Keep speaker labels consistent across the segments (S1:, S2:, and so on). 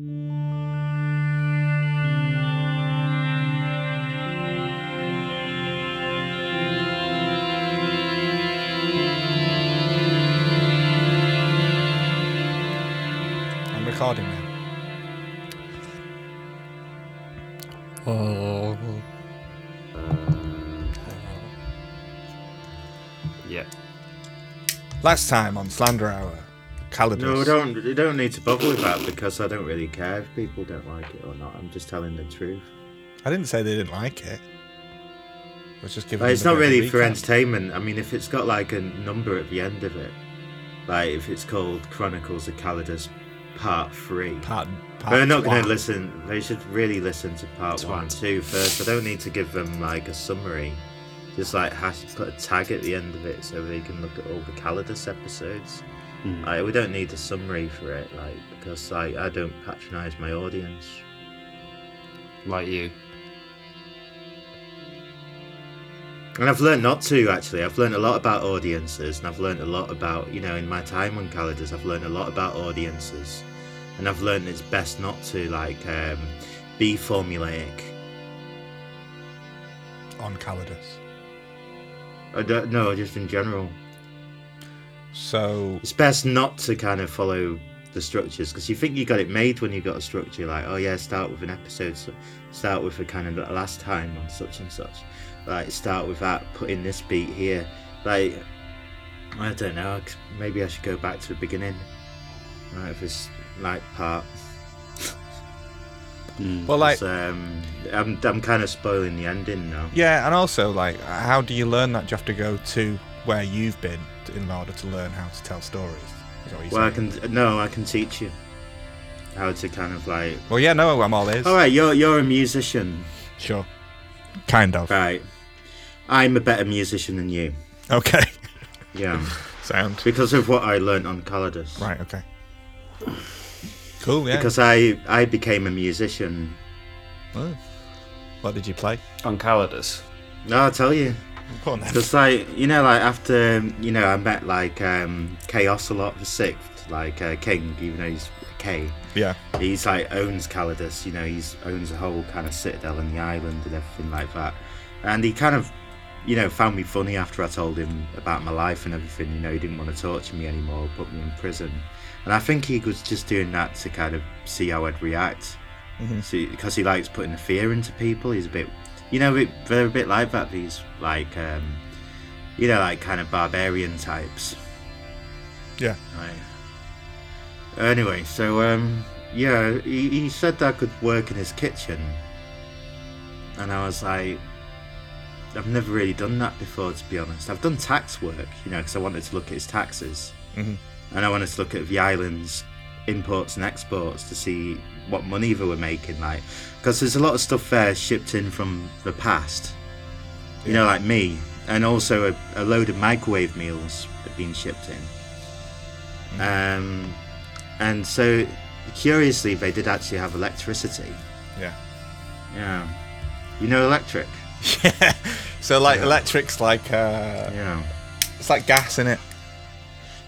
S1: I'm recording now. Oh.
S2: Yeah.
S1: Last time on Slander Hour, Kallidus.
S3: No, don't you don't need to bother with that because I don't really care if people don't like it or not. I'm just telling the truth.
S1: I didn't say they didn't like it. I was just giving.
S3: Like, it's not
S1: bit of a
S3: really for entertainment. I mean, if it's got like a number at the end of it, like if it's called Chronicles of Kallidus Part Three,
S1: Part, part
S3: they're not going to listen. They should really listen to Part One and
S2: Twat.
S3: Two first. I don't need to give them like a summary. Just like hash, put a tag at the end of it so they can look at all the Kallidus episodes.
S2: Mm.
S3: Like, we don't need a summary for it, like because like I don't patronise my audience.
S2: Like you.
S3: And I've learned not to actually. I've learned a lot about audiences, and I've learned a lot about you know in my time on Kallidus, I've learned a lot about audiences, and I've learned it's best not to like um, be formulaic.
S1: on Kallidus.
S3: I don't know, just in general.
S1: So
S3: It's best not to kind of follow the structures because you think you got it made when you got a structure like oh yeah start with an episode so start with a kind of last time on such and such. Like start with that put in this beat here. Like i don't know maybe i should go back to the beginning. Right if it's like part.
S2: Mm.
S1: well, like
S3: 'cause, um i'm, I'm kind of spoiling the ending now.
S1: Yeah, and also like, how do you learn that? You have to go to where you've been? t- in order to learn how to tell stories? Is what you're
S3: well i can no i can teach you how to kind of like
S1: Well, yeah, no, I'm all ears.
S3: all right you're you're a musician
S1: Sure. Kind of.
S3: right i'm a better musician than you
S1: Okay.
S3: yeah
S1: Sound.
S3: because of what I learnt on Kallidus.
S1: Right. Okay. Cool. Yeah.
S3: Because I I became a musician.
S1: Oh. What did you play?
S2: On Kallidus.
S3: No, I'll tell you.
S1: Go on then.
S3: Because like you know, like after you know, I met like um, K Ocelot the sixth, like uh, King, even though he's a K.
S1: Yeah.
S3: He's like owns Kallidus. You know, he's owns a whole kind of citadel in the island and everything like that. And he kind of, you know, found me funny after I told him about my life and everything. You know, he didn't want to torture me anymore, put me in prison. And I think he was just doing that to kind of see how I'd react.
S1: Mhm.
S3: See, because he likes putting the fear into people. He's a bit, you know, it- they're a bit like that. These like, um, you know, like kind of barbarian types.
S1: Yeah.
S3: Right. Anyway, so um, yeah, he, he said that I could work in his kitchen, and I was like, I've never really done that before, to be honest. I've done tax work, you know, because I wanted to look at his taxes,
S1: Mhm.
S3: and I wanted to look at the island's imports and exports to see what money they were making, like, because there's a lot of stuff there shipped in from the past, you know, like me, and also a, a load of microwave meals have been shipped in. Um, and so, curiously, they did actually have electricity.
S1: Yeah.
S3: Yeah. You know electric?
S1: Yeah. So like
S3: Yeah.
S1: electric's like uh,
S3: Yeah.
S1: it's like gas in it.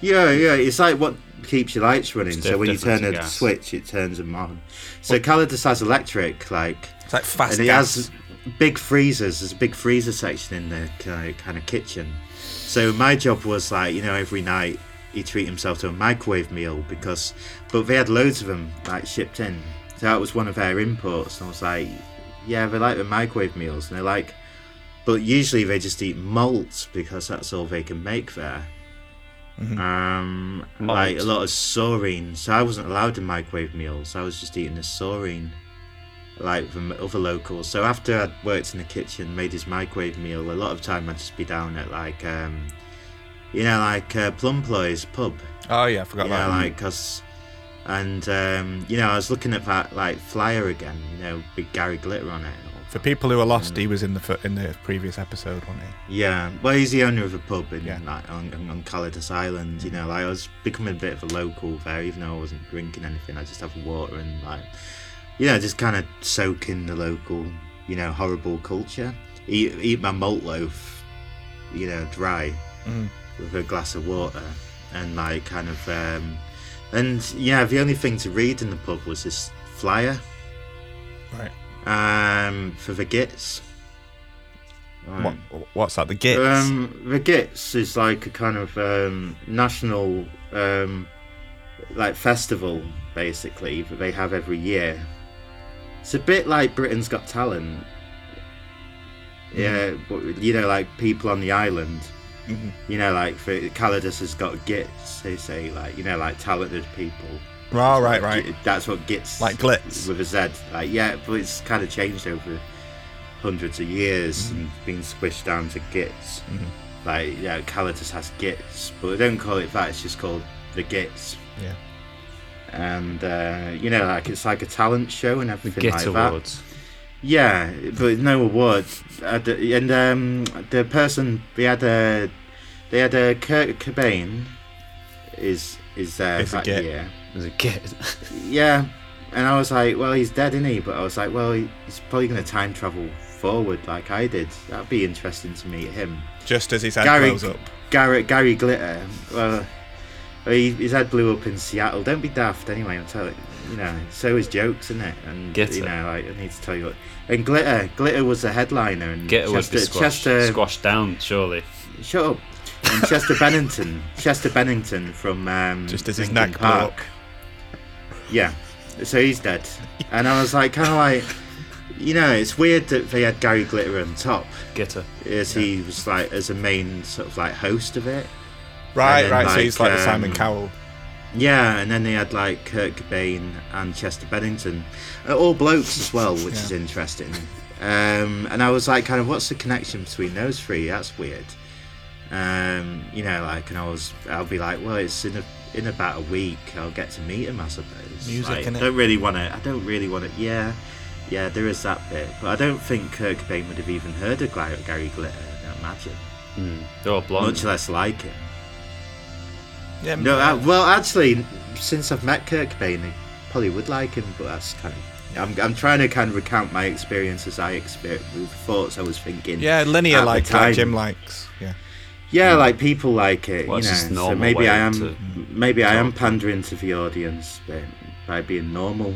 S3: Yeah, yeah. It's like what keeps your lights running.
S2: It's
S3: so when you turn
S2: to
S3: a
S2: gas.
S3: switch, it turns them on. So Kallidus has electric, like,
S1: It's like fast
S3: and he
S1: gas.
S3: has big freezers. There's a big freezer section in the kind of, kind of kitchen. So my job was like, you know, every night he treat himself to a microwave meal because, but they had loads of them like shipped in. So that was one of their imports. And I was like, yeah, they like the microwave meals, and they're like, but usually they just eat malt because that's all they can make there.
S1: Mhm.
S3: Um, like a lot of saurine. So I wasn't allowed to microwave meals. I was just eating the saurine like from other locals. So after I'd worked in the kitchen, made his microwave meal, a lot of time I'd just be down at like, um, you know, like uh, Plumploy's pub.
S1: Oh yeah, I forgot
S3: Yeah,
S1: that.
S3: like cause, and um, you know, I was looking at that like flyer again. You know, big Gary Glitter on it.
S1: For people who are lost, he was in the in the previous episode, wasn't he?
S3: Yeah, well, he's the owner of a pub in
S1: Yeah.
S3: like on, on, Kallidus Island. You know, like I was becoming a bit of a local there, even though I wasn't drinking anything. I just have water and like, you know, just kind of soak in the local, you know, horrible culture. Eat eat my malt loaf, you know, dry
S1: Mhm.
S3: with a glass of water, and like kind of, um, and yeah, the only thing to read in the pub was this flyer
S1: Right.
S3: Um, for the Gitz.
S1: What, what's that? The Gitz?
S3: Um, the Gitz is like a kind of um, national um, like festival, basically, that they have every year. It's a bit like Britain's Got Talent. Yeah, but you know, like people on the island.
S1: Mhm.
S3: You know, like for Kallidus has got Gitz. They say like you know, like talented people.
S1: Oh, right, right.
S3: That's what Gitz
S1: Like glitz.
S3: with a Z. Like yeah, but it's kind of changed over hundreds of years and been squished down to Gitz.
S1: Mhm.
S3: Like yeah, Kallidus has Gitz, but they don't call it that. It's just called the Gitz.
S1: Yeah.
S3: And uh, you know, like it's like a talent show and
S2: The
S3: everything
S2: Git
S3: like that.
S2: Awards.
S3: Yeah, but no award. Uh, and um, the person they had a they had a Kurt Cobain is is there
S1: a
S3: that
S1: Git.
S3: year.
S2: There's a Git.
S3: Yeah, and I was like, well, he's dead, isn't he? But I was like, well, he's probably going to time travel forward like I did. That'd be interesting to meet him.
S1: Just as his head
S3: Gary-
S1: blows up.
S3: Garrett Gary Glitter. Well, he, his head blew up in Seattle. Don't be daft, anyway. I'm telling you know. So is jokes, isn't it? And
S2: Glitter.
S3: you know, like I need to tell you what. And Glitter, Glitter was the headliner, and
S2: would
S3: Chester,
S2: be squashed,
S3: Chester,
S2: squashed down, surely.
S3: shut up. And Chester Bennington, Chester Bennington from um,
S1: Just as his neck blew up.
S3: Yeah, so he's dead, and I was like, kind of like, you know, it's weird that they had Gary Glitter on top,
S2: Gitter.
S3: as he was like as a main sort of like host of it.
S1: Right,
S3: then,
S1: right. so he's like the Simon
S3: um,
S1: Cowell.
S3: Yeah, and then they had like Kurt Cobain and Chester Bennington, Uh, all blokes as well, which is interesting. Um, and I was like, kind of, what's the connection between those three? That's weird. Um, you know, like, and I was, I'll be like, well, it's in a, in about a week. I'll get to meet him, I suppose.
S1: Music,
S3: like. I don't really want to. I don't really want to. Yeah, yeah, there is that bit, but I don't think Kurt Cobain would have even heard of Gary, Gary Glitter. I imagine,
S2: Mm. They're all blonde.
S3: much less like him.
S1: Yeah,
S3: No, uh, well, actually, since I've met Kurt Cobain, I probably would like him, but that's kind of. I'm, I'm trying to kind of recount my experience as I experienced with thoughts I was thinking.
S1: yeah, linear like, like. Jim likes. Yeah.
S3: Yeah, like people like it,
S2: Well,
S3: you know. So maybe I am,
S2: to
S3: maybe I am pandering to the audience by, by being normal.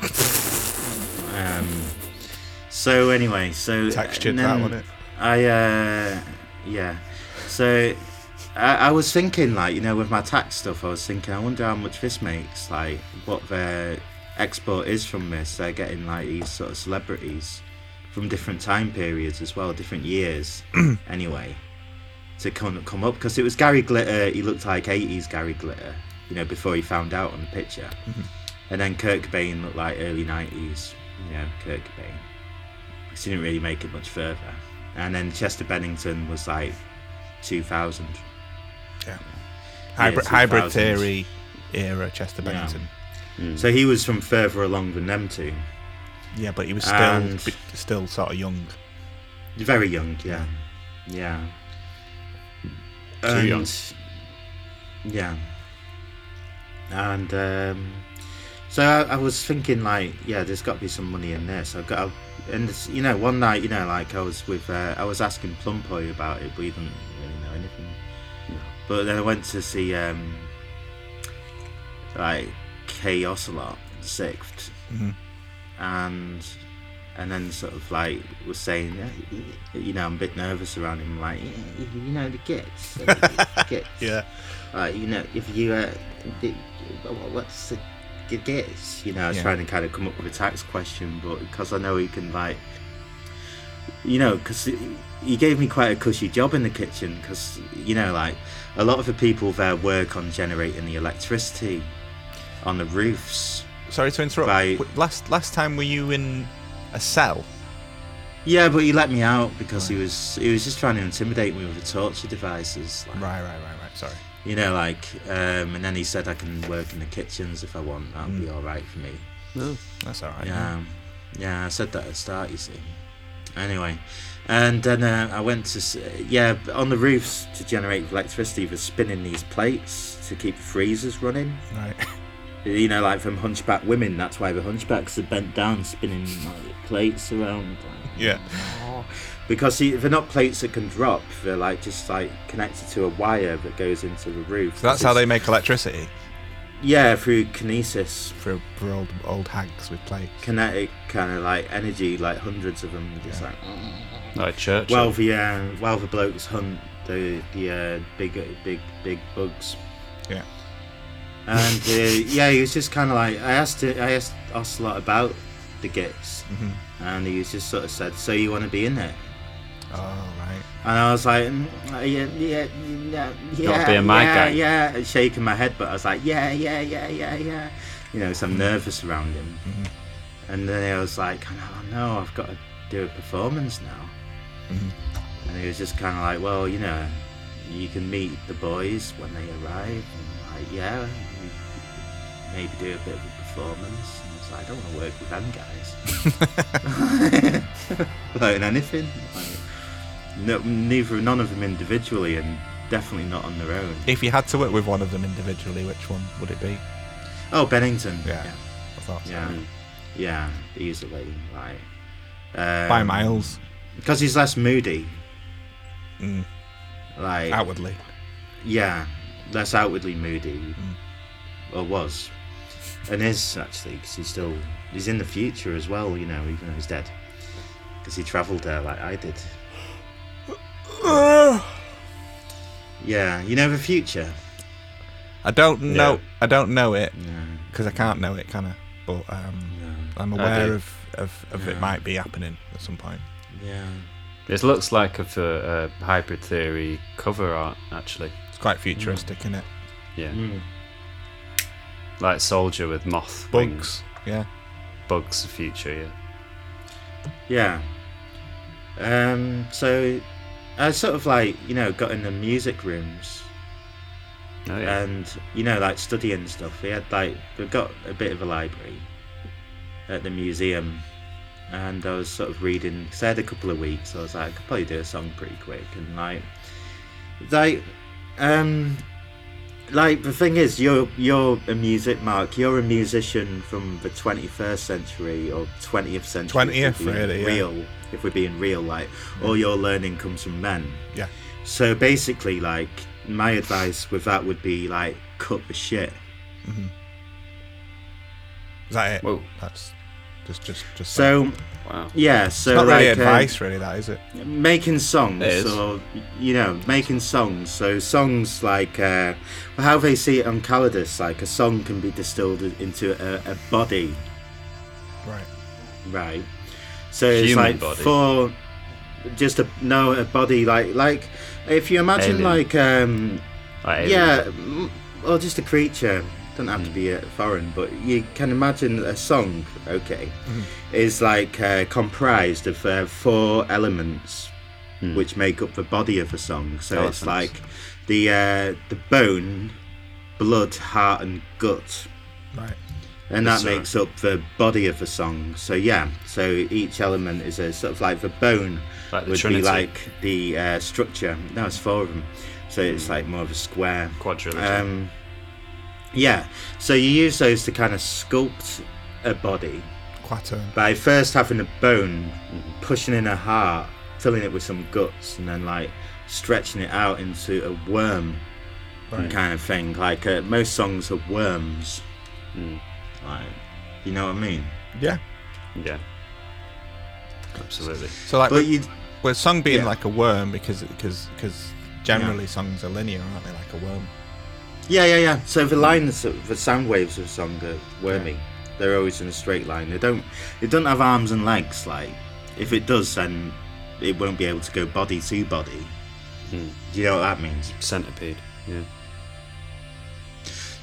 S3: um. So anyway, so
S1: Textured that,
S3: then
S1: it?
S3: I uh, yeah. So I, I was thinking, like, you know, with my tax stuff, I was thinking, I wonder how much this makes, like, what their export is from this. They're getting like these sort of celebrities from different time periods as well, different years, anyway, to come come up because it was Gary Glitter. He looked like '80s Gary Glitter, you know, before he found out on the picture, and then Kurt Cobain looked like early '90s, you know, Kurt Cobain. Because he didn't really make it much further, and then Chester Bennington was like 2000.
S1: Yeah. Hybrid,
S3: Yeah,
S1: hybrid theory era Chester
S3: Yeah.
S1: Bennington.
S2: Mm.
S3: So he was from further along than them two.
S1: Yeah, but he was still
S3: And-
S1: still sort of young.
S3: Very young, yeah. Yeah.
S2: Too young.
S3: Yeah. And um, so I, I was thinking, like, yeah, there's got to be some money in this. I've got, to, and it's, you know, one night, you know, like I was with, uh, I was asking Plumpoy about it, but he didn't really know anything. But then I went to see, um, like, K Ocelot, the sixth,
S1: Mhm.
S3: and and then sort of like was saying, you know, I'm a bit nervous around him, like, you know, the gets, the gets.
S1: Yeah.
S3: Uh, you know, if you, uh, the, what's the gets? You know, I was
S1: Yeah.
S3: trying to kind of come up with a tax question, but because I know he can, like, you know, because he gave me quite a cushy job in the kitchen, because, you know, like, a lot of the people there work on generating the electricity on the roofs.
S1: Sorry to interrupt. W- Last last time were you in a cell?
S3: Yeah, but he let me out because he was he was just trying to intimidate me with the torture devices. Like,
S1: Right, right, right, right. Sorry.
S3: You know, like, um, and then he said I can work in the kitchens if I want. That'll be all right for me.
S2: No.
S1: That's all right.
S3: Yeah, yeah. I said that at the start. You see. Anyway, and then uh, I went to yeah on the roofs to generate electricity. They're spinning these plates to keep freezers running.
S1: Right.
S3: You know, like from Hunchback Women. That's why the hunchbacks are bent down, spinning like, plates around.
S1: Yeah.
S3: Because see, they're not plates that can drop. They're like just like connected to a wire that goes into the roof.
S1: So that's how they make electricity.
S3: yeah, through kinesis,
S1: for for old old hags with plates.
S3: kinetic kind of like energy, like hundreds of them, just
S1: Yeah.
S3: like.
S2: Like church.
S3: Well, the uh, while the blokes hunt the the uh, big big big bugs.
S1: Yeah.
S3: And uh, yeah, he was just kind of like I asked I asked Ocelot about the gits,
S1: hmm
S3: and he was just sort of said, "So you want to be in it?"
S1: Oh right.
S3: And I was like, mm, uh, "Yeah, yeah, yeah, yeah,
S2: being my
S3: yeah,
S2: guy.
S3: yeah," shaking my head, but I was like, "Yeah, yeah, yeah, yeah, yeah," you know, so I'm nervous around him.
S1: Mhm.
S3: And then I was like, "Oh no, I've got to do a performance now."
S1: Mhm.
S3: And he was just kind of like, well, you know, you can meet the boys when they arrive. And like, yeah, maybe do a bit of a performance. And I was like, I don't want to work with them guys. like, in anything. Like, no, neither, none of them individually, and definitely not on their own.
S1: If you had to work with one of them individually, which one would it be?
S3: Oh, Bennington.
S1: Yeah.
S3: Yeah.
S1: I thought so.
S3: Yeah, yeah easily. Like, um,
S1: By miles,
S3: Because he's less moody.
S1: mm,
S3: Like,
S1: outwardly.
S3: Yeah, less outwardly moody,
S1: Mm.
S3: or was, and is actually because he's still he's in the future as well. You know, even though he's dead, because he travelled there like I did. Yeah, you know the future.
S1: I don't know. I don't know it
S3: No,
S1: because I can't know it, kind of. But um,
S3: no,
S1: I'm aware
S2: do.
S1: of of, of it might be happening at some point.
S3: yeah,
S2: It looks like a, a hybrid theory cover art, actually.
S1: It's quite futuristic, isn't it?
S2: Yeah.
S3: Mm.
S2: Like soldier with moth
S1: Bugs.
S2: wings.
S1: Yeah.
S2: Bugs the future, yeah.
S3: yeah. Um, so I sort of like you know got in the music rooms
S2: Oh, yeah.
S3: and you know like studying stuff we had like we've got a bit of a library at the museum and i was sort of reading because i had a couple of weeks i was like i could probably do a song pretty quick and like like um like the thing is you're you're a music mark you're a musician from the 21st century or 20th century if
S1: 20th,
S3: we're being
S1: really, yeah.
S3: real if we're being real like all your learning comes from men
S1: Yeah.
S3: so basically, like my advice with that would be like cut the shit.
S1: hmm Is that it?
S2: Whoa.
S1: That's just just just.
S3: So
S2: Wow.
S3: yeah, so
S1: it's not really
S3: like uh,
S1: advice, really. That is it.
S3: making songs,
S2: It is.
S3: or you know, making songs. So songs like uh, how they see it on Kallidus, like a song can be distilled into a, a body,
S1: Right.
S3: right? So it's
S2: Human
S3: like
S2: body.
S3: for just a no a body like like if you imagine
S2: Alien.
S3: like um
S2: Like
S3: yeah, or just a creature. Doesn't have to be uh, foreign, but you can imagine a song. Okay,
S1: Mhm.
S3: is like uh, comprised of uh, four elements,
S2: Hmm.
S3: which make up the body of a song. So it's like the uh, the bone, blood, heart, and gut,
S1: Right.
S3: and that makes up the body of a song. So yeah, so each element is a sort of like the bone
S2: like the
S3: would
S2: Trinity.
S3: be like the uh, structure. No, it's four of them. So it's like more of a square.
S2: quadrilogy.
S3: Um, yeah, so you use those to kind of sculpt a body
S1: Quaturn.
S3: by first having a bone, pushing in a heart, filling it with some guts, and then like stretching it out into a worm
S1: Right.
S3: kind of thing. Like uh, most songs are worms.
S2: Mm.
S3: Like, you know what I mean?
S1: Yeah.
S2: Yeah. Absolutely.
S1: So like,
S3: But
S1: with,
S3: you,
S1: with song being
S3: yeah.
S1: like a worm because because because generally songs are linear, aren't they? Like a worm.
S3: Yeah, yeah, yeah. So the lines, the sound waves of a song are wormy. They're always in a straight line. They don't. It doesn't have arms and legs. Like, if it does, then it won't be able to go body to body.
S2: Hmm.
S3: Do you know what that means?
S2: Centipede. Yeah.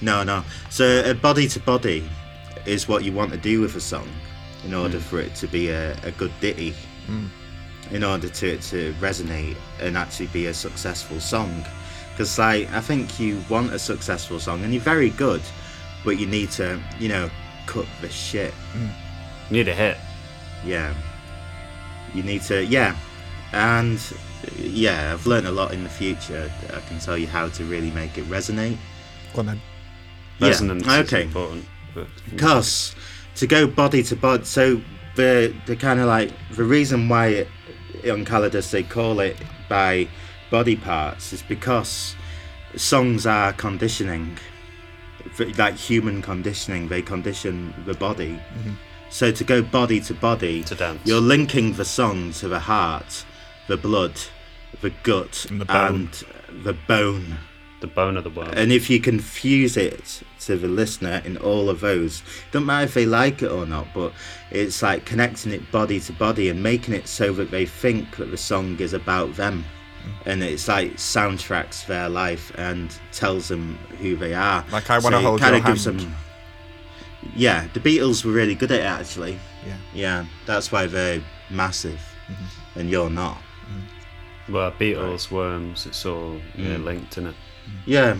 S3: No, no. So a body to body is what you want to do with a song in order for it to be a, a good ditty,
S1: Mm.
S3: in order to it to resonate and actually be a successful song. Because like I think you want a successful song and you're very good, but you need to, you know, cut the shit.
S2: You Need a hit.
S3: Yeah. You need to, yeah. And yeah, I've learned a lot in the future. I can tell you how to really make it resonate.
S1: Go on then.
S2: Resonance
S3: yeah.
S2: is
S3: Okay.
S2: important.
S3: Because to go body to body, so the the kind of like the reason why it, on Kallidus they call it by body parts is because songs are conditioning like human conditioning. They condition the body. Mm-hmm. So to go body to body,
S2: To dance.
S3: you're linking the song to the heart, the blood, the gut,
S1: And the bone.
S3: and the bone.
S2: the bone of the world.
S3: And if you can fuse it to the listener in all of those, don't matter if they like it or not, but it's like connecting it body to body and making it so that they think that the song is about them. And it's like soundtracks their life and tells them who they are.
S1: Like, I Wanna
S3: it
S1: Hold
S3: kinda
S1: Your
S3: gives
S1: Hand.
S3: them- Yeah, the Beatles were really good at it actually.
S1: Yeah.
S3: Yeah, that's why they're massive,
S1: Mm-hmm.
S3: and you're not.
S2: well, Beatles, Worms, it's all yeah,
S3: Mm.
S2: linked in it.
S3: Yeah,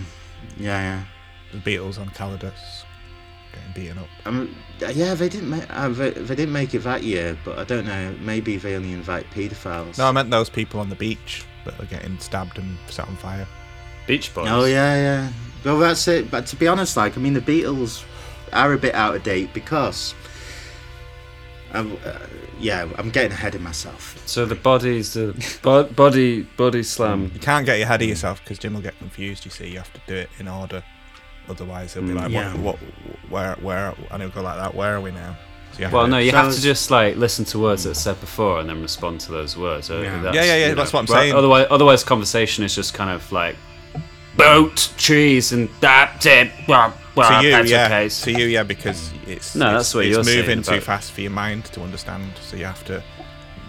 S3: yeah, yeah.
S1: The Beatles on Kallidus getting beaten up.
S3: Um, yeah, they didn't make uh, they, they didn't make it that year, but I don't know. Maybe they only invite paedophiles.
S1: No, I meant those people on the beach that are getting stabbed and set on fire.
S2: Beach Boys.
S3: Oh yeah, yeah. Well, that's it. But to be honest, like I mean, the Beatles are a bit out of date because, I'm, uh, yeah, I'm getting ahead of myself.
S2: So the bodies, the bo- body, body slam.
S1: You can't get ahead of yourself because Jim will get confused. You see, you have to do it in order. Otherwise, he'll be
S2: Mm.
S1: like,
S3: Yeah.
S1: what, what, where, where, and he'll go like that. Where are we now? So
S2: Well, no, you
S3: So
S2: have to just like listen to words that are said before and then respond to those words. Uh,
S3: Yeah.
S2: that's,
S1: Yeah, yeah, yeah,
S2: you
S1: that's what I'm saying.
S2: Otherwise, otherwise, conversation is just kind of like boat, trees, and that's it. Well, well,
S1: to you,
S2: that's
S1: yeah.
S2: okay.
S1: To you, yeah, because it's
S2: No,
S1: it's,
S2: that's what
S1: it's
S2: you're saying
S1: moving too fast for your mind to understand. So you have to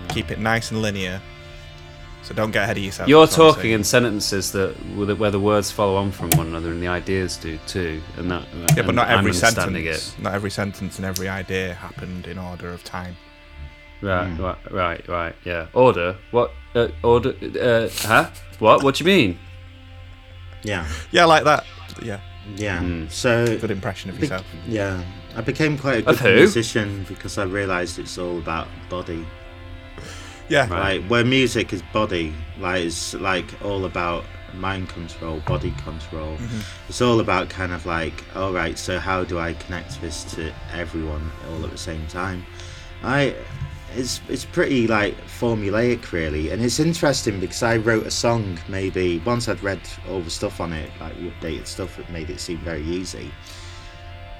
S1: keep it nice and linear. So don't get ahead of yourself.
S2: You're
S1: that's what I'm
S2: talking in sentences that where the- words follow on from one another and the ideas do too, and that.
S1: Yeah, but not every
S2: understanding
S1: sentence. Not every sentence and every idea happened in order of time.
S2: Right,
S3: Mm.
S2: right, right, right. Yeah. Order. What? Uh, order. Uh, huh? What? What do you mean?
S3: Yeah,
S1: Yeah, like that. Yeah,
S3: yeah.
S2: Mm.
S3: So
S1: good impression of
S3: Bec-
S1: yourself.
S3: yeah, I became quite a good musician because I realised it's all about body.
S1: Yeah,
S2: Right.
S3: Like where music is body, like it's like all about mind control, body control.
S1: Mm-hmm.
S3: It's all about kind of like, all right, so how do I connect this to everyone all at the same time? I, it's it's pretty like formulaic really, and it's interesting because I wrote a song maybe once I'd read all the stuff on it, like the updated stuff that made it seem very easy.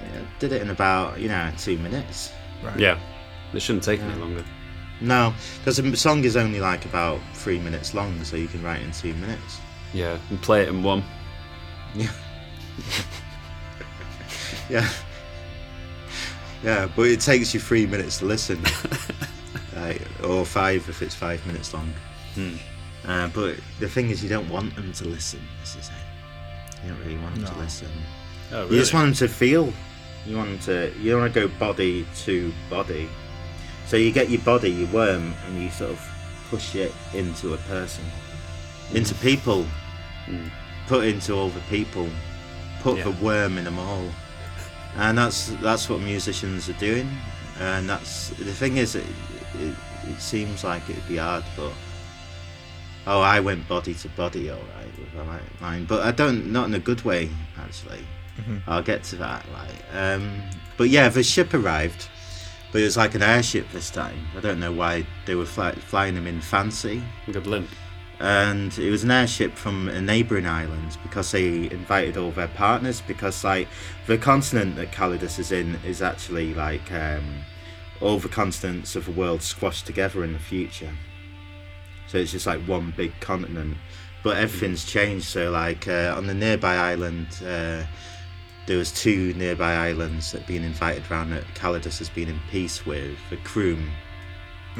S3: Yeah, did it in about you know two minutes.
S1: right.
S2: Yeah. It shouldn't take any longer.
S3: No, because the song is only like about three minutes long, so you can write in two minutes.
S2: Yeah. And play it in one.
S3: Yeah. yeah. Yeah, but it takes you three minutes to listen, like, or five if it's five minutes long.
S2: Hmm.
S3: Uh, but the thing is, you don't want them to listen. This is it. You don't really want them to listen.
S2: Oh,
S3: You just want them to feel. You want them to. You want to go body to body. So you get your body, your worm, and you sort of push it into a person, into people,
S2: Mm.
S3: put into all the people, put
S2: Yeah.
S3: the worm in them all, and that's that's what musicians are doing. And that's the thing is, it, it, it seems like it'd be hard, but oh, I went body to body, all right, with mine, but I don't, not in a good way, actually.
S1: Mhm.
S3: I'll get to that. Like, um, but yeah, the ship arrived, but it was like an airship this time. I don't know why they were fly- flying them in fancy,
S2: Good limp.
S3: and it was an airship from a neighbouring island because they invited all their partners. Because like the continent that Kallidus is in is actually like um, all the continents of the world squashed together in the future. So it's just like one big continent, but everything's changed. So like uh, on the nearby island. Uh, there was two nearby islands that being invited round that Kallidus has been in peace with, the Kroom,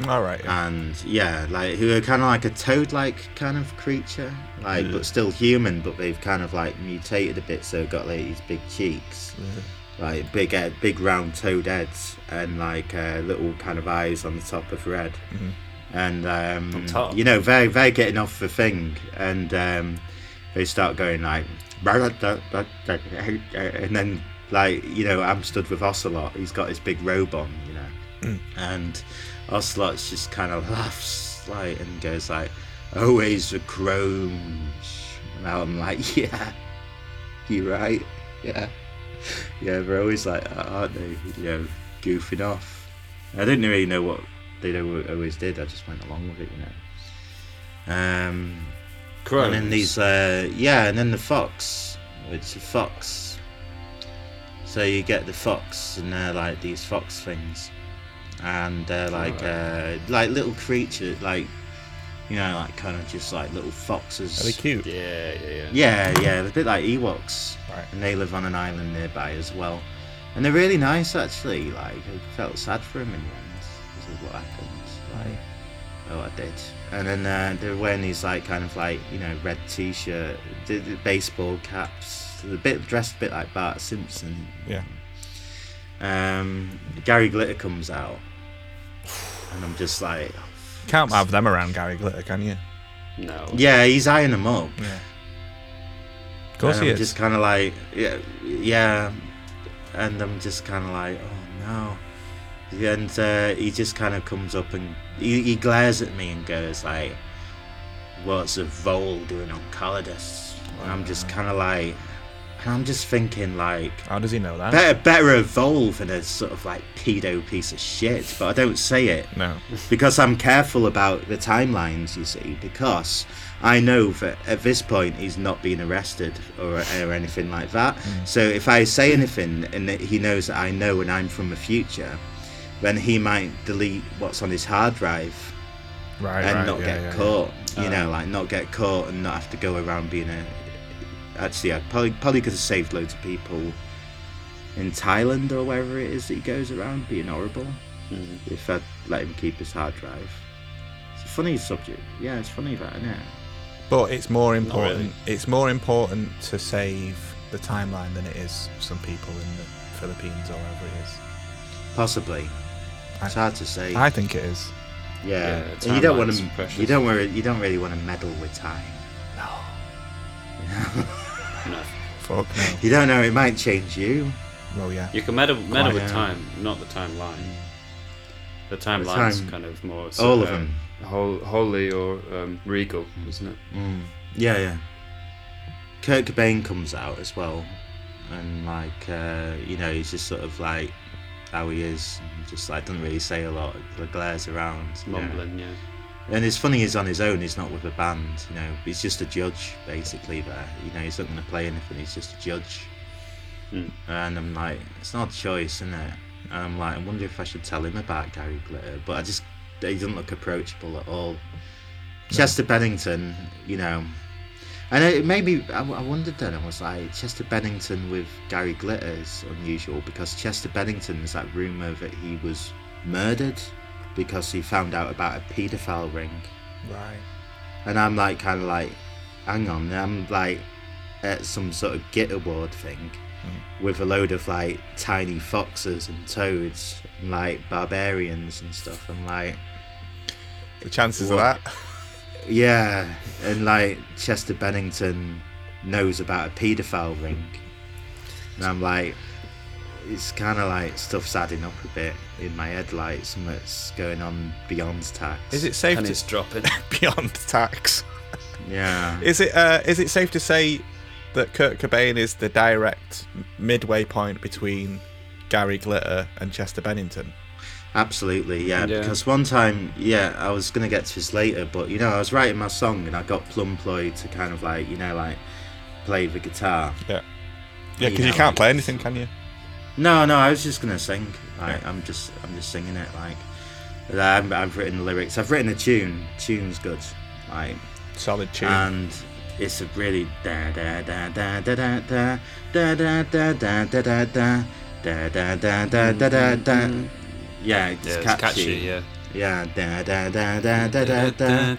S1: All right. Yeah.
S3: and yeah, like who are kind of like a toad-like kind of creature, like
S1: Yeah.
S3: but still human, but they've kind of like mutated a bit, so got like these big cheeks, like big head, big round toad heads, and like uh, little kind of eyes on the top of red. head,
S1: Mhm.
S3: and um, you know, they're they're getting off the thing, and um, they start going like, and then like you know, I'm stood with Ocelot. He's got his big robe on, you know,
S1: Mm.
S3: and Ocelot's just kind of laughs like and goes like, "Always the crones." And I'm like, "Yeah, you're right. Yeah, yeah." They're always like, aren't they? You know, goofing off. I didn't really know what they al- always did. I just went along with it, you know. Um, and then these, uh, yeah, and then the fox. It's a fox. So you get the fox, and they're like these fox things, and they're like uh, like little creatures, like you know, like kind of just like little foxes.
S1: Are they cute?
S2: Yeah, yeah, yeah.
S3: Yeah, yeah, they're a bit like Ewoks,
S1: Right.
S3: and they live on an island nearby as well. And they're really nice, actually. Like, I felt sad for them in the end. This is what happened. Like, oh, I did. And then uh, they're wearing these like kind of like you know red t-shirt, the, the baseball caps. They're a bit dressed a bit like Bart Simpson.
S1: Yeah.
S3: Um, Gary Glitter comes out, and I'm just like,
S1: Can't have them around Gary Glitter, can you?
S2: No.
S3: yeah, he's eyeing them up.
S1: Yeah. Of course
S3: and
S1: he
S3: I'm
S1: is.
S3: just kind of like, yeah, yeah, and I'm just kind of like, oh no. And uh, he just kind of comes up and he, he glares at me and goes like, "What's a vole doing on Kallidus?" And I'm just kind of like, and I'm just thinking like,
S1: How does he know that?
S3: better, better a vole than a sort of like pedo piece of shit. But I don't say it
S1: No.
S3: because I'm careful about the timelines, you see, because I know that at this point he's not being arrested or, or anything like that. So if I say anything and he knows that I know and I'm from the future, then he might delete what's on his hard drive
S1: Right,
S3: and
S1: right.
S3: not
S1: yeah,
S3: get
S1: yeah, yeah.
S3: caught. You
S2: Uh.
S3: know, like not get caught and not have to go around being a. Actually, I probably probably could have saved loads of people in Thailand or wherever it is that he goes around being horrible
S2: Mm.
S3: if I'd let him keep his hard drive. It's a funny subject. Yeah, it's funny that, isn't it?
S1: But it's more important.
S2: really.
S1: It's more important to save the timeline than it is some people in the Philippines or wherever it is.
S3: Possibly.
S1: I-
S3: It's hard to say.
S1: I think it is.
S3: yeah,
S2: Yeah,
S3: you don't want to.
S2: precious.
S3: You don't worry. You don't really want to meddle with time.
S1: No.
S2: No.
S1: Fuck no.
S3: You don't know. It might change you.
S1: Well, yeah.
S2: You can meddle, meddle with
S3: yeah.
S2: time, not the timeline. The timeline's
S3: time-
S2: kind of more.
S3: All of
S2: uh,
S3: them.
S2: Hol- holy or um, regal, isn't it?
S3: Mm. Yeah, yeah. Kurt Cobain comes out as well, and like uh, you know, he's just sort of like how he is, and just like doesn't really say a lot. The glares around, you.
S2: Mumbling, yeah.
S3: And it's funny he's on his own. He's not with a band. You know, he's just a judge basically. There, you know, he's not going to play anything. He's just a judge.
S2: Mm.
S3: And I'm like, it's not a choice, isn't it? And I'm like, I wonder if I should tell him about Gary Glitter, but I just he doesn't look approachable at all. Chester Bennington, you know, and it made me. I, I wondered then. I was like, Chester Bennington with Gary Glitter is unusual because Chester Bennington is that rumor that he was murdered because he found out about a paedophile ring.
S1: Right.
S3: And I'm like, kind of like, hang on, I'm like at some sort of Git Award thing hmm. with a load of like tiny foxes and toads and like barbarians and stuff. I'm like,
S1: The chances
S3: What?
S1: of that.
S3: yeah. And like Chester Bennington knows about a paedophile ring. And I'm like, it's kind of like stuff's adding up a bit in my head, like something's going on beyond tax.
S1: Is it safe
S2: And
S1: to
S2: it's dropping.
S1: beyond tax?
S3: Yeah.
S1: Is it uh, is it safe to say that Kurt Cobain is the direct midway point between Gary Glitter and Chester Bennington?
S3: Absolutely, yeah,
S2: Yeah.
S3: Because one time, yeah, I was gonna get to this later, but you know, I was writing my song and I got Plum Ploy to kind of like, you know, like play the guitar.
S1: Yeah. Yeah, because you
S3: know,
S1: can't
S3: like-
S1: play anything, can you?
S3: No, no, I was just gonna sing. Like,
S1: Yeah.
S3: I'm just, I'm just singing it. Like, I've, I've written the lyrics. I've written a tune. Tune's good. Like,
S1: Solid tune.
S3: and it's a really da da da da da da da da da da da da da da da da da da da. Yeah, it's
S2: yeah, it's
S3: catchy.
S2: catchy, yeah.
S3: Yeah, da da da da da da da.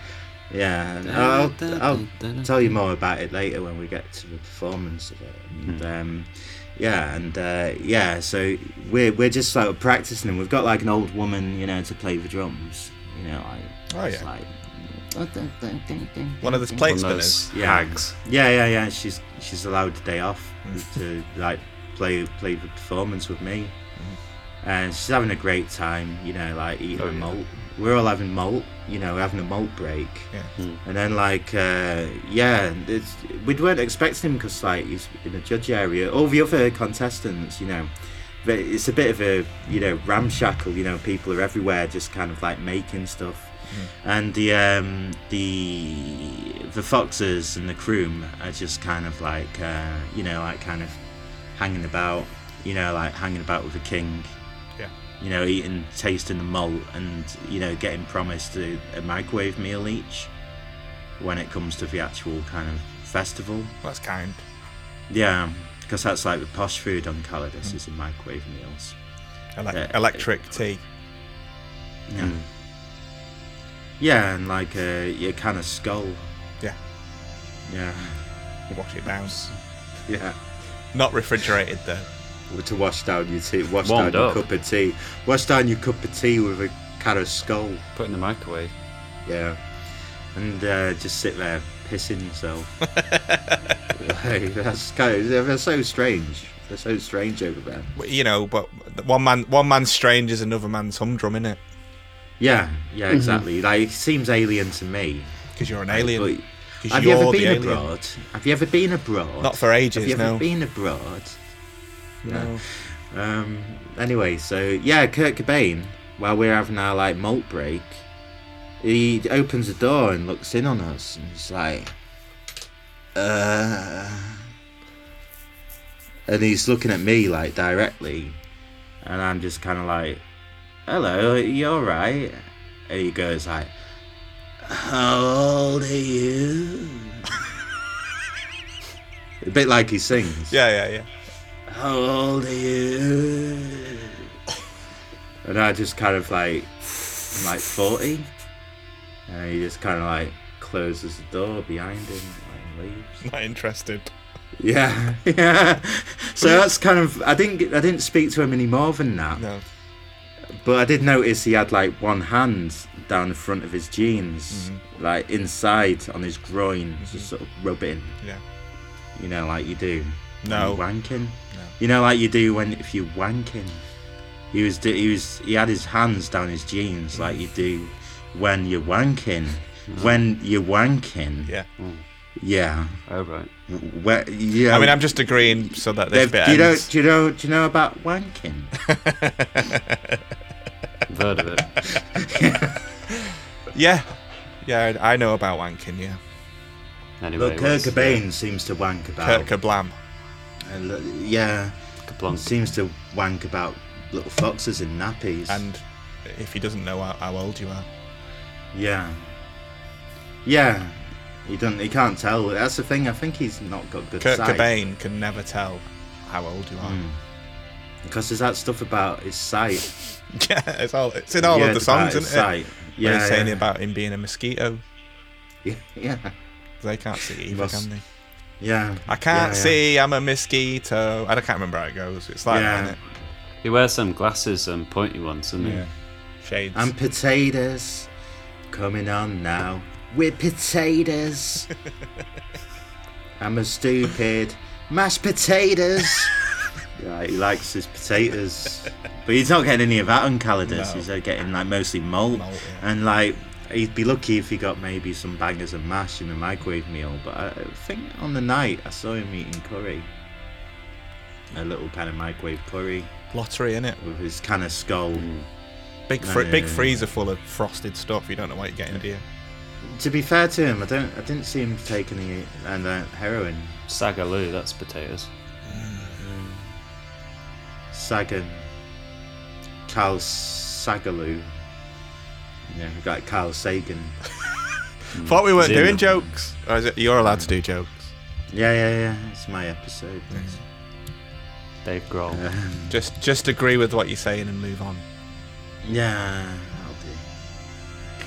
S3: Yeah, I'll, I'll tell you more about it later when we get to the performance of it. And, um, yeah, and uh, yeah, so we're we're just like practicing, and we've got like an old woman, you know, to play the drums. You know, like
S1: Oh, yeah.
S3: like
S1: One of those plate
S2: One
S1: spinners.
S3: Yeah.
S2: hags.
S3: yeah, yeah, yeah. She's she's allowed a day off
S1: Mm.
S3: to like play play the performance with me. And she's having a great time. You know, like eating
S2: Oh,
S3: a
S2: yeah.
S3: malt. We're all having malt. You know, having a malt break.
S1: Yeah.
S3: And then like uh, yeah, it's, we weren't expecting him because like he's in the judge area. All the other contestants, you know, but it's a bit of a you know ramshackle. You know, people are everywhere, just kind of like making stuff. And the um, the the foxes and the croom are just kind of like uh, you know like kind of hanging about, you know, like hanging about with the king.
S1: Yeah.
S3: You know, eating, tasting the malt, and you know, getting promised a, a microwave meal each when it comes to the actual kind of festival.
S1: That's kind.
S3: Yeah, because that's like the posh food on Kallidus is the microwave meals.
S1: Ele-
S3: Yeah.
S1: electric tea.
S3: Yeah.
S2: Mm.
S3: Yeah, and like a your kind of skull.
S1: Yeah.
S3: Yeah.
S1: You Wash it down.
S3: Yeah.
S1: Not refrigerated though.
S3: To wash down your tea, wash
S2: Warmed
S3: down your
S2: up.
S3: cup of tea, wash down your cup of tea with a kind of skull.
S2: Put in the microwave.
S3: Yeah, and uh, just sit there pissing yourself. like, that's kind of, they're so strange. They're so strange over there.
S1: You know, but one man one man's strange is another man's humdrum, innit?
S3: Yeah, yeah, exactly. Like it seems alien to me.
S1: Because you're an alien.
S3: But
S1: 'Cause
S3: have you
S1: you're
S3: ever
S1: the
S3: been
S1: alien.
S3: abroad? Have you ever been abroad?
S1: Not for ages,
S3: Have you ever
S1: no.
S3: been abroad?
S1: No.
S3: Um. Anyway, so yeah, Kurt Cobain, while we're having our like malt break, he opens the door and looks in on us, and he's like, uh, and he's looking at me like directly, and I'm just kind of like, hello, you all right? And he goes like, how old are you? A bit like he sings.
S1: Yeah, yeah, yeah.
S3: How old are you? And I just kind of like, I'm like 40. And he just kind of like closes the door behind him and leaves.
S1: Not interested.
S3: Yeah, yeah. So that's kind of, I didn't, I didn't speak to him any more than that.
S1: No.
S3: But I did notice he had like one hand down the front of his jeans, mm-hmm. like inside on his groin, just mm-hmm. sort of rubbing,
S1: Yeah.
S3: you know, like you do.
S1: No.
S3: you're wanking.
S1: No.
S3: You know, like you do when if you're wanking. He was he was he had his hands down his jeans mm. like you do when you're wanking. Mm. When you're wanking,
S1: Yeah. Mm.
S3: yeah,
S2: Oh right.
S3: Where, yeah.
S1: I mean, I'm just agreeing so that this
S3: they've-
S1: bit
S3: do you know?
S1: ends.
S3: Do you know? Do you know about wanking?
S2: I've heard of it.
S1: Yeah. Yeah, I I know about wanking, yeah.
S2: Anyway,
S3: Look, Kurt
S2: what's-
S3: Cobain seems to wank about.
S1: Kurt Kablam.
S3: Uh, yeah,
S2: Kaplunk.
S3: seems to wank about little foxes in nappies.
S1: And if he doesn't know how, how old you are.
S3: Yeah. Yeah. He doesn't. He can't tell. That's the thing. I think he's not got good
S1: Kurt
S3: sight.
S1: Cobain can never tell how old you are.
S3: Mm. Because there's that stuff about his sight.
S1: Yeah, it's all it's in all
S3: Yeah,
S1: of the songs, isn't it?
S3: sight.
S1: Where
S3: Yeah.
S1: he's saying about him being a mosquito.
S3: yeah. Yeah.
S1: They can't see either,
S3: must-
S1: can they?
S3: Yeah.
S1: I can't
S3: yeah,
S1: see, I'm a mosquito. I can't remember how it goes. It's like
S3: Yeah.
S1: that, innit?
S2: He wears some glasses, um, pointy ones, doesn't he?
S1: Yeah. Shades.
S3: And potatoes coming on now. With potatoes. I'm a stupid mashed potatoes. yeah, he likes his potatoes, but he's not getting any of that on Kallidus.
S1: No.
S3: He's uh, getting like mostly malt.
S1: Malt, yeah.
S3: And like, he'd be lucky if he got maybe some bangers and mash in a microwave meal. But I I think on the night I saw him eating curry, a little kind of microwave curry
S1: Lottery, in it
S3: with his kind of skull.
S1: Big, fr-
S3: yeah,
S1: big
S3: yeah,
S1: freezer full of frosted stuff. You don't know what you're getting, do you?
S3: To be fair to him, I don't, I didn't see him take any and uh, heroin.
S2: Sagaloo, that's potatoes.
S3: Sagan, Carl Sagaloo. Yeah, we've got Carl Sagan.
S1: Thought we weren't
S2: He's
S1: doing jokes. Or is it you're allowed to do jokes?
S3: Yeah, yeah, yeah. It's my episode.
S2: Dave Grohl.
S3: Um,
S1: Just, just agree with what you're saying and move on.
S3: yeah, I'll do.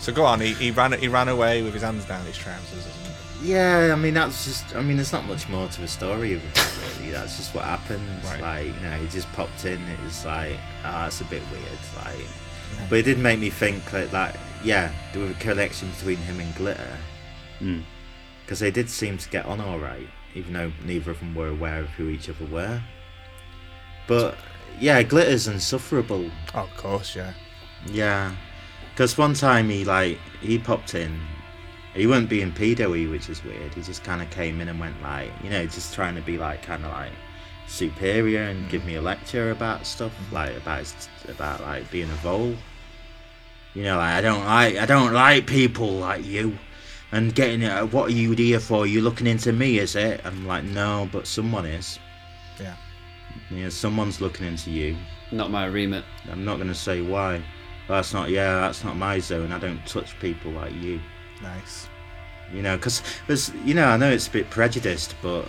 S1: So go on. He, he ran, he ran away with his hands down his trousers. Isn't
S3: Yeah, I mean that's just. I mean, there's not much more to the story of it. Really, that's just what happened.
S1: Right.
S3: Like you know, he just popped in. It was like, ah, it's a bit weird. Like, but it did make me think that, like yeah, there was a connection between him and Glitter
S2: Mm.
S3: because they did seem to get on all right, even though neither of them were aware of who each other were. But yeah, Glitter's insufferable.
S1: Oh, of course, yeah.
S3: Yeah, because one time he like he popped in. He wasn't be being pedo which is weird. He just kind of came in and went like, you know, just trying to be like kind of like superior and give me a lecture about stuff like about about like being a vole. You know, like I don't like I don't like people like you, and getting it. What are you here for? You looking into me, is it? I'm like, no, but someone is.
S1: Yeah.
S3: Yeah, someone's looking into you.
S2: Not my remit.
S3: I'm not going to say why. That's not. Yeah, that's not my zone. I don't touch people like you.
S1: Nice.
S3: You know, because you know, I know it's a bit prejudiced, but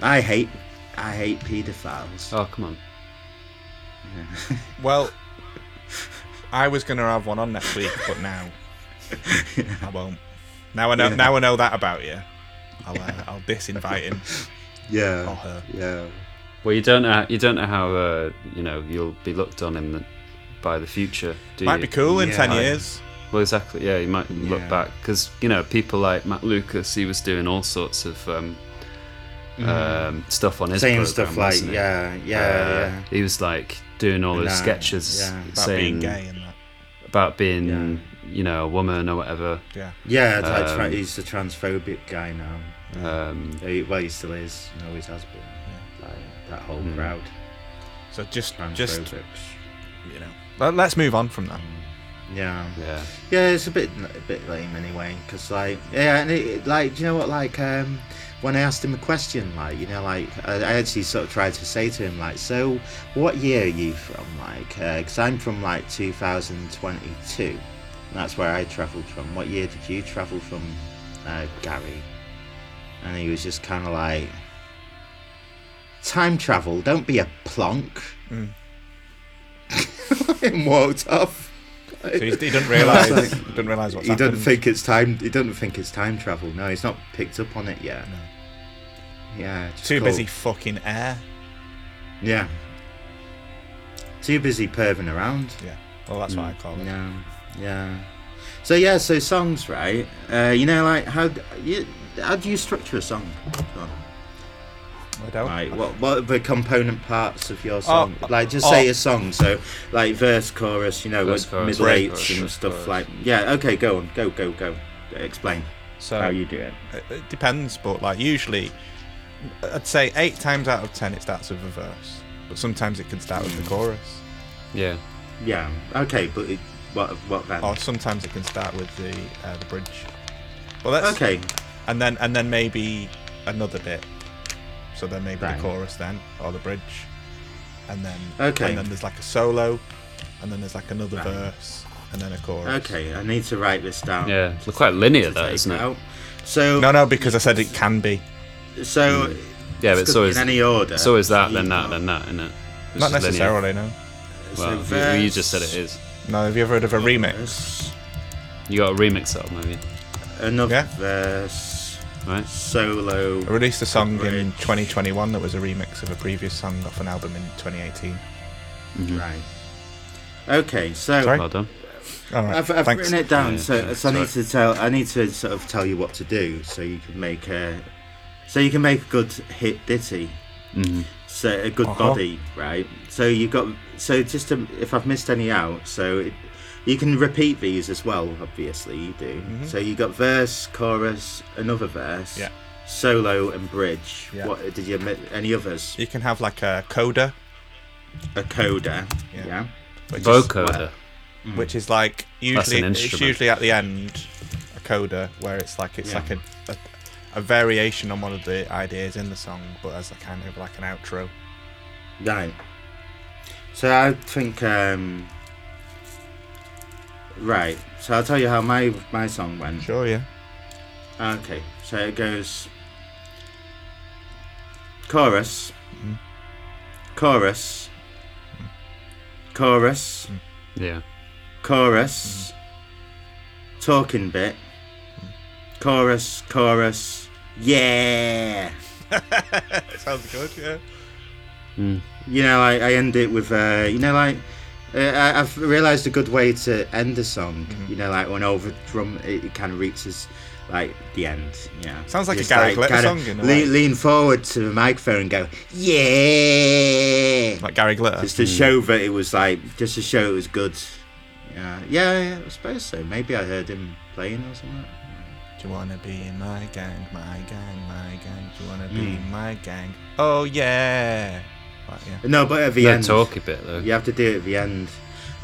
S3: I hate, I hate paedophiles.
S2: Oh, come on.
S3: Yeah.
S1: Well, I was gonna have one on next week, but now I won't. Now I know.
S3: Yeah.
S1: Now I know that about you. I'll uh, I'll disinvite him Yeah. or
S3: yeah,
S1: her.
S3: yeah.
S2: Well, you don't know. You don't know how uh, you know you'll be looked on in the, by the future. Do
S1: Might
S2: you?
S1: be cool in
S3: Yeah,
S1: ten
S3: I-
S1: years.
S2: Well, exactly. Yeah, you might look
S3: Yeah.
S2: back because you know people like Matt Lucas. He was doing all sorts of um, um, stuff on his
S3: Saying
S2: program,
S3: stuff like,
S2: wasn't he?
S3: yeah, yeah,
S2: Uh,
S3: yeah.
S2: He was like doing all those
S3: Nah,
S2: sketches
S3: yeah.
S1: About
S2: saying
S1: being gay and that.
S2: about being you know a woman or whatever.
S1: Yeah.
S3: Yeah, it's like tra-
S2: Um,
S3: he's a transphobic guy now.
S2: Um,
S3: He, well, he still is. and always has been. Like that whole
S2: Mm.
S3: crowd.
S1: So just just you know. Let, let's move on from that.
S3: Yeah.
S2: yeah.
S3: Yeah, it's a bit a bit lame anyway. Cause like yeah, and it, like do you know what like um when I asked him a question like you know like I, I actually sort of tried to say to him like so what year are you from like uh 'cause I'm from like 2022 and that's where I travelled from. What year did you travel from, uh, Gary? And he was just kind of like time travel. Don't be a plonk.
S1: Mm.
S3: and walked off.
S1: So he, he doesn't realise.
S3: It's
S1: he doesn't realise what's
S3: he doesn't think it's time. He doesn't think it's time travel. No, he's not picked up on it yet.
S1: No.
S3: Yeah, just
S1: Too
S3: cool.
S1: busy fucking air.
S3: Yeah, too busy perving around.
S1: Yeah. Well, that's what I call it.
S3: Yeah, yeah. So yeah, so songs, right? Uh, you know, like how you, how do you structure a song?
S1: I don't.
S3: Like what what are the component parts of your song?
S1: Oh,
S3: like just
S1: oh.
S3: say a song. So like verse, chorus. You know,
S2: Verse,
S3: with
S2: chorus,
S3: middle
S2: verse,
S3: eights
S2: chorus,
S3: and stuff
S2: chorus.
S3: like. Yeah. Okay. Go on. Go. Go. Go. Explain
S1: So
S3: how you do it.
S1: It, it depends, but like usually, I'd say eight times out of ten it starts with a verse, but sometimes it can start with the chorus,
S2: Yeah.
S3: Yeah. Okay, but it, what what then?
S1: or sometimes it can start with the uh, the bridge. Well, that's
S3: okay.
S1: and then and then maybe another bit. So then maybe
S3: Right.
S1: the chorus then, or the bridge, and then
S3: Okay.
S1: and then there's like a solo, and then there's like another
S3: Right.
S1: verse, and then a chorus.
S3: Okay. I need to write this down.
S2: Yeah. It's quite linear,
S3: though,
S2: isn't it?
S3: out. So
S1: No, no, because I said it can be.
S3: so mm.
S2: Yeah, but
S3: it's
S2: it's always
S3: in any order.
S2: it's always that, then that, then that, isn't it? It's
S1: Not
S2: just linear.
S1: necessarily, no.
S3: so
S2: Well, you- you just said it is.
S1: No, have you ever heard of a remix?
S2: You got a remix of maybe,
S3: Another
S1: Yeah.
S3: verse.
S2: Right?
S3: Solo.
S1: I released a song in 2021 that was a remix of a previous song off an album in 2018.
S2: Mhm.
S3: Right. Okay, so
S1: Sorry?
S2: Well done.
S1: All right,
S3: I've, I've written it down.
S2: Yeah,
S3: so,
S2: yeah,
S3: so I need to tell. I need to sort of tell you what to do, so you can make a, so you can make a good hit ditty.
S2: hmm
S3: So a good
S1: Uh-huh.
S3: body, right? So you've got. So just to, if I've missed any out, so it, you can repeat these as well. Obviously, you do.
S1: Mhm.
S3: So you got verse, chorus, another verse,
S1: Yeah.
S3: solo, and bridge.
S1: Yeah.
S3: What did you admit? Any others?
S1: You can have like a coda,
S3: A coda.
S1: Yeah.
S3: Yeah.
S1: which is, which is like
S2: an
S1: usually it's usually at the end a coda where it's like it's
S3: Yeah.
S1: like a, a a variation on one of the ideas in the song, but as a kind of like an outro.
S3: Right. So I think. um Right. So I'll tell you how my my song went.
S1: Sure, yeah.
S3: Okay. So it goes. Chorus.
S1: Mhm.
S3: Chorus. Chorus.
S2: Yeah.
S3: Chorus. Talking bit. Chorus. Chorus. Yeah.
S1: Sounds good, yeah.
S2: Mm.
S3: You know, I, I end it with, uh, you know, like, I, I've realised a good way to end a song.
S1: Mhm.
S3: You know, like when over drum, it, it kind of reaches like the end. Yeah.
S1: Sounds like a
S3: Just,
S1: Gary Glitter song in a
S3: lean, lean forward to the microphone and go, yeah.
S1: Like Gary Glitter.
S3: Just to show that it was like, just to show it was good. Yeah, yeah, yeah, I suppose so. Maybe I heard him playing or something.
S1: Do you wanna be in my gang, my gang, my gang? Do you wanna be
S3: Mm.
S1: in my gang? Oh yeah. Like, yeah.
S3: No, but at the end.
S2: The
S3: end,
S2: talky bit though.
S3: you have to do it at the end.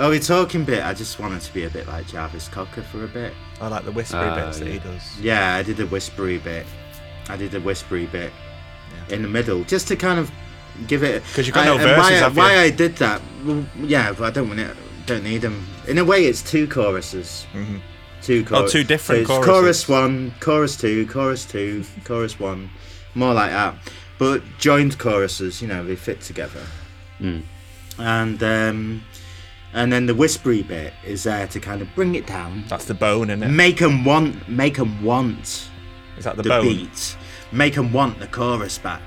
S3: Oh, the talking bit, I just wanted to be a bit like Jarvis Cocker for a bit.
S1: I like the whispery
S2: Ah,
S1: bits that he
S2: yeah.
S1: does.
S3: Yeah, I did a whispery bit. I did a whispery bit
S1: Yeah.
S3: in the middle, just to kind of give it.
S1: Because you've got
S3: I-
S1: no verses,
S3: Why,
S1: have you?
S3: why I did that? Well, yeah, but I don't want it. Don't need them. In a way, it's two choruses.
S1: Mhm.
S3: Two
S1: Oh,
S3: choruses.
S1: two different
S3: so
S1: choruses.
S3: Chorus one, chorus two, chorus two, chorus one, more like that. But joined choruses, you know, they fit together.
S2: Mm.
S3: And um, and then the whispery bit is there to kind of bring it down,
S1: That's the bone, isn't it?
S3: make them want, make them want
S1: Is that the,
S3: the
S1: bone?
S3: beat, make them want the chorus back.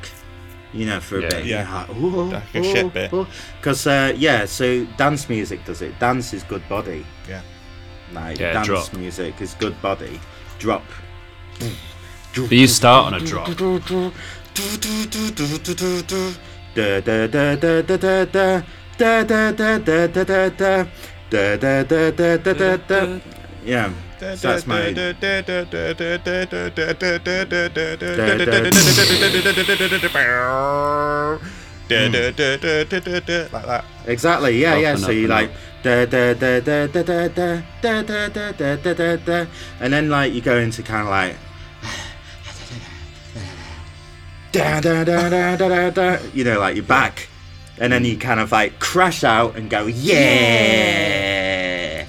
S3: You know, for a
S2: Yeah.
S3: bit.
S1: Yeah.
S3: Like,
S1: Like a shit bit.
S3: Because uh, yeah, so dance music does it. Dance is good body.
S1: Yeah.
S3: Like
S2: Yeah,
S3: dance
S2: drop.
S3: music is good body. Drop.
S2: But you start on a drop.
S3: Yeah. That's my. Exactly. Yeah. Yeah. So you like and then like you go into kind of like da da da da da da da you know like you're back and then you kind of like crash out and go yeah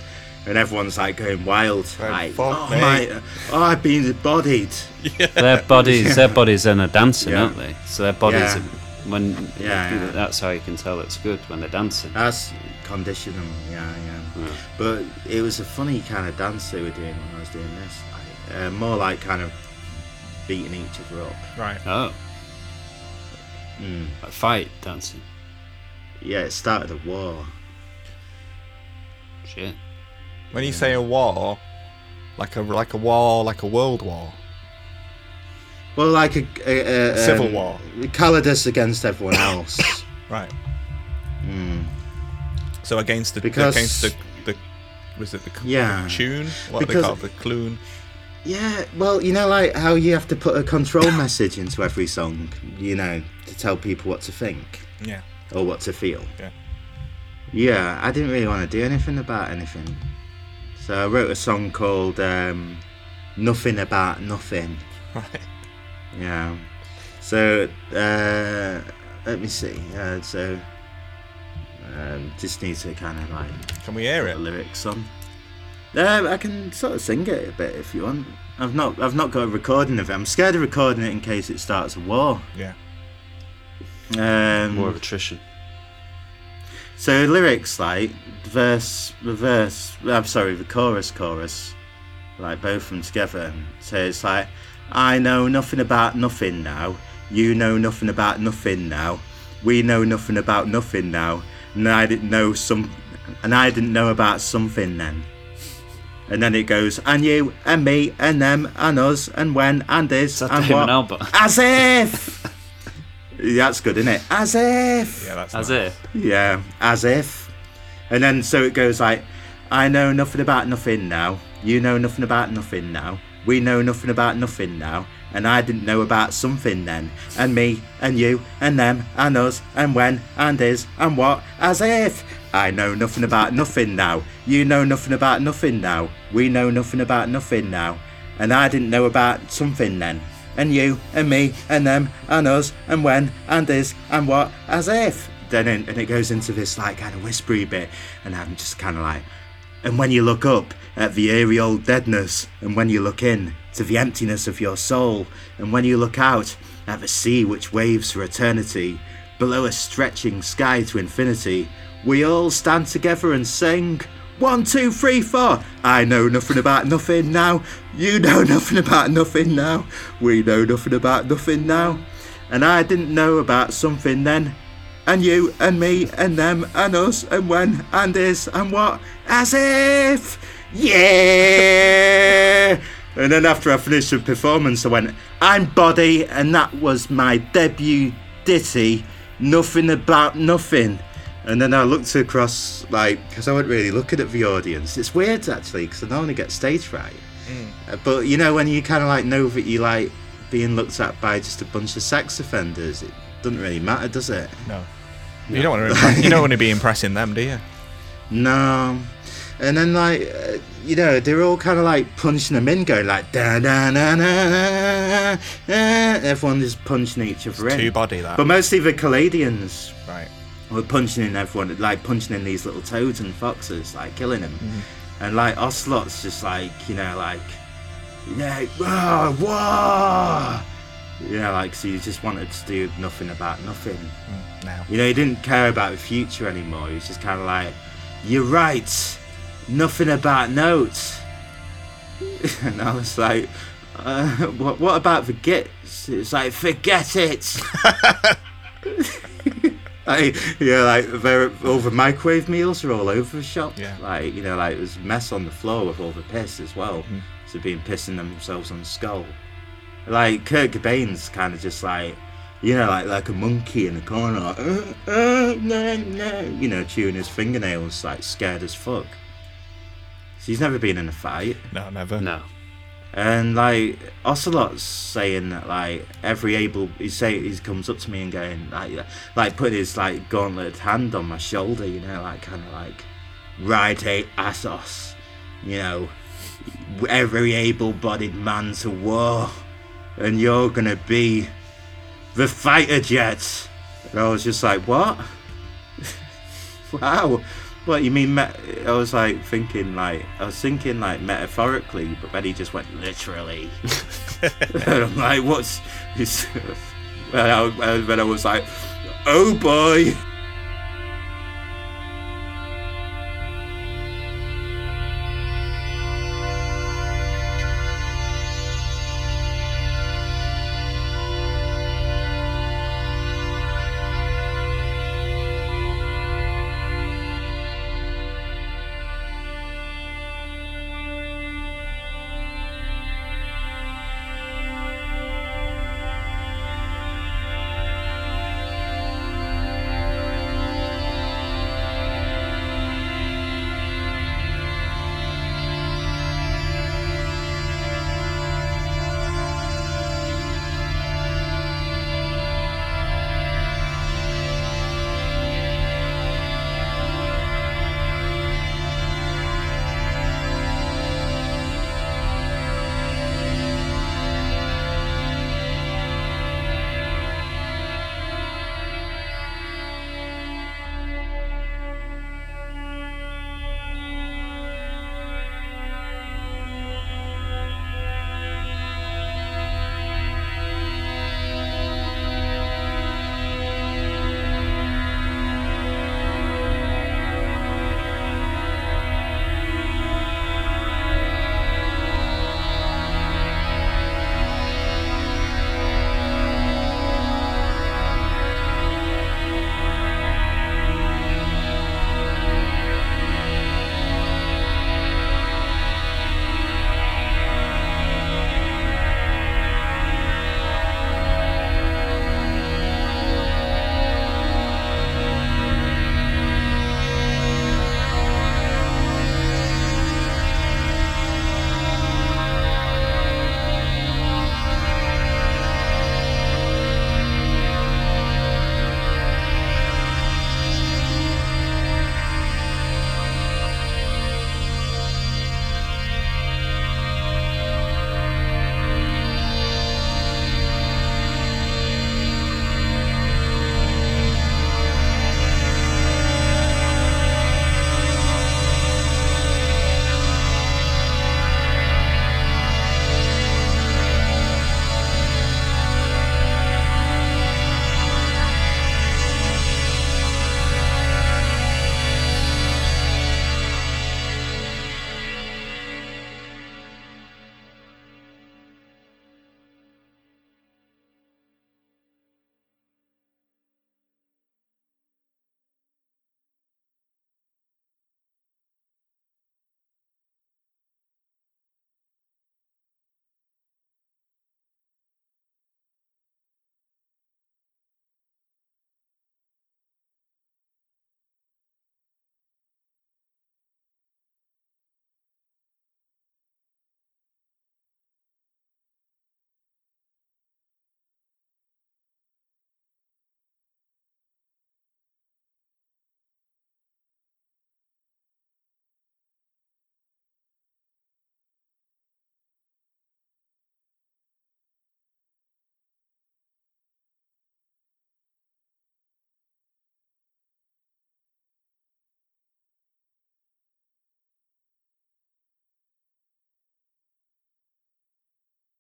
S3: and everyone's like going wild
S1: Going,
S3: like
S1: "Fuck
S3: oh
S1: me."
S3: my oh I've been bodied
S2: Their bodies, their bodies then are dancing,
S3: Yeah.
S2: aren't they? So their bodies,
S3: Yeah.
S2: are, when
S3: Yeah, yeah.
S2: that's how you can tell it's good when they're dancing.
S3: That's condition them, yeah, yeah.
S2: Yeah.
S3: But it was a funny kind of dance they were doing when I was doing this. Like, uh, more like kind of beating each other up.
S1: Right.
S2: Oh,
S3: Mm.
S2: like fight dancing.
S3: Yeah, it started a war.
S2: Shit.
S1: When you say a war, like a like a war, like a world war.
S3: Well, like a, a, a
S1: Civil
S3: um,
S1: war.
S3: Kallidus against everyone else.
S1: Right.
S3: mm.
S1: So against the
S3: Because-
S1: against the the was it the
S3: Yeah.
S1: tune? What are they
S3: call
S1: called? The clune.
S3: Yeah, well, you know, like how you have to put a control message into every song, you know, to tell people what to think
S1: Yeah.
S3: or what to feel.
S1: Yeah.
S3: Yeah, I didn't really want to do anything about anything. So I wrote a song called um, Nothing About Nothing.
S1: Right.
S3: Yeah. So, uh, let me see. Uh, so, um, just need to kind of like
S1: Can we hear it?
S3: lyrics on. Uh, I can sort of sing it a bit if you want. I've not, I've not got a recording of it. I'm scared of recording it in case it starts a war.
S1: Yeah.
S3: Um,
S2: War of attrition.
S3: So lyrics like verse, the verse. I'm sorry, the chorus, chorus, like both of them together. So it's like, I know nothing about nothing now. You know nothing about nothing now. We know nothing about nothing now. And I didn't know some, and I didn't know about something then. And then it goes, and you, and me, and them, and us, and when, and is,
S2: Is that
S3: and
S2: Damon
S3: what.
S2: Albarn?
S3: As if. That's good, isn't it? As if.
S1: Yeah, that's
S2: As
S1: nice.
S2: if.
S3: Yeah, as if. And then so it goes like, I know nothing about nothing now. You know nothing about nothing now. We know nothing about nothing now. And I didn't know about something then. And me, and you, and them, and us, and when, and is, and what, as if. I know nothing about nothing now. You know nothing about nothing now. We know nothing about nothing now. And I didn't know about something then. And you, and me, and them, and us, and when, and is, and what, as if. Then in, and it goes into this like kind of whispery bit, and I'm just kind of like, and when you look up at the eerie old deadness, and when you look in to the emptiness of your soul, and when you look out at the sea which waves for eternity, below a stretching sky to infinity, we all stand together and sing. One, two, three, four. I know nothing about nothing now. You know nothing about nothing now. We know nothing about nothing now. And I didn't know about something then. And you and me and them and us and when and is and what. As if. Yeah. And then after I finished the performance, I went, I'm Body, and that was my debut ditty, Nothing About Nothing. And then I looked across, like, because I wasn't really looking at the audience. It's weird, actually, because I normally get stage fright. Uh, But, you know, when you kind of, like, know that you like being looked at by just a bunch of sex offenders, it doesn't really matter, does it?
S1: No. You don't want to. Impress, you don't want to be impressing them, do you?
S3: No. and then like uh, you know they're all kind of like punching them in, going like da da da da da. Everyone is punching each other in.
S1: Two body that.
S3: But mostly the Caladians. Were punching in everyone, like punching in these little toads and foxes, like killing them. And like Ocelot's just like, you know, like, yeah, whoa, whoa. You know, like, so he just wanted to do nothing about nothing.
S1: Now.
S3: You know, he didn't care about the future anymore. He was just kind of like, you're right, nothing about notes. and I was like, uh, what, what about the Gitz? It's like, forget it. like, yeah, like they're, all the microwave meals are all over the shop.
S1: Yeah.
S3: Like, you know, like there's a mess on the floor with all the piss as well.
S1: Mm-hmm.
S3: So being pissing themselves on the skull. Like Kurt Cobain's kind of just like, you know, like like a monkey in the corner, like, uh, uh, no, no, you know, chewing his fingernails, like scared as fuck. So he's never been in a fight.
S1: No, never.
S2: No.
S3: And like Ocelot's saying that like every able he say he comes up to me and going like like putting his like gauntleted hand on my shoulder, you know, like kind of like right a assos, you know, every able-bodied man to war, and you're gonna be the fighter jet. And I was just like, what? wow. What you mean? Met- I was like thinking, like I was thinking, like metaphorically, but then he just went literally. and I'm like, what's? And I, and then I was like, oh boy.